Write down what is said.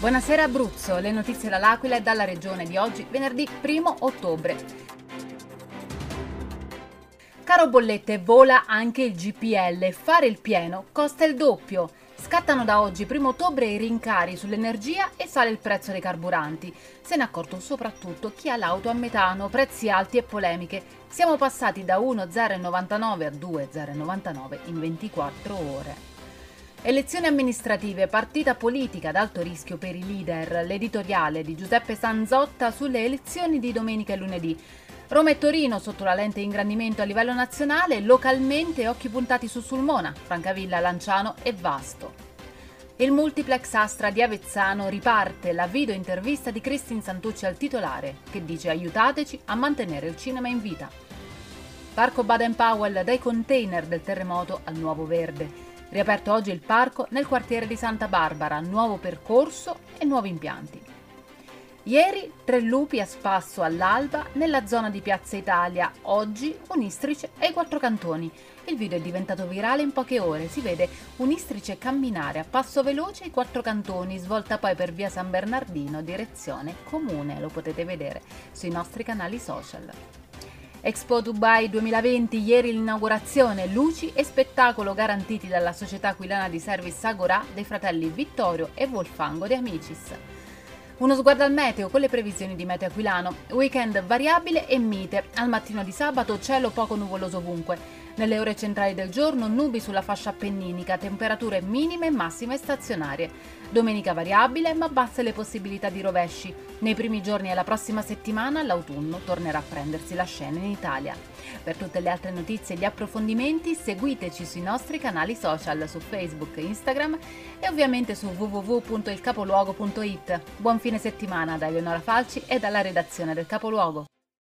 Buonasera Abruzzo, le notizie dall'Aquila e dalla regione di oggi, venerdì 1 ottobre. Caro bollette, vola anche il GPL, fare il pieno costa il doppio. Scattano da oggi, 1 ottobre, i rincari sull'energia e sale il prezzo dei carburanti. Se ne è accorto soprattutto chi ha l'auto a metano, prezzi alti e polemiche. Siamo passati da 1,099 a 2,099 in 24 ore. Elezioni amministrative, partita politica ad alto rischio per i leader, l'editoriale di Giuseppe Sanzotta sulle elezioni di domenica e lunedì. Roma e Torino sotto la lente ingrandimento a livello nazionale, localmente occhi puntati su Sulmona, Francavilla, Lanciano e Vasto. Il multiplex Astra di Avezzano riparte la video intervista di Cristin Santucci al titolare, che dice aiutateci a mantenere il cinema in vita. Parco Baden-Powell dai container del terremoto al nuovo verde. Riaperto oggi il parco nel quartiere di Santa Barbara, nuovo percorso e nuovi impianti. Ieri tre lupi a spasso all'alba nella zona di Piazza Italia, oggi un'istrice e i quattro cantoni. Il video è diventato virale in poche ore, si vede un'istrice camminare a passo veloce i quattro cantoni, svolta poi per via San Bernardino, direzione comune, lo potete vedere sui nostri canali social. Expo Dubai 2020, ieri l'inaugurazione, luci e spettacolo garantiti dalla società aquilana di service Agora dei fratelli Vittorio e Wolfango de Amicis. Uno sguardo al meteo con le previsioni di Meteo Aquilano. Weekend variabile e mite. Al mattino di sabato cielo poco nuvoloso ovunque. Nelle ore centrali del giorno nubi sulla fascia appenninica, temperature minime e massime stazionarie. Domenica variabile ma basse le possibilità di rovesci. Nei primi giorni della prossima settimana l'autunno tornerà a prendersi la scena in Italia. Per tutte le altre notizie e gli approfondimenti seguiteci sui nostri canali social su Facebook, Instagram e ovviamente su www.ilcapoluogo.it. Buon fine settimana da Eleonora Falci e dalla redazione del Capoluogo.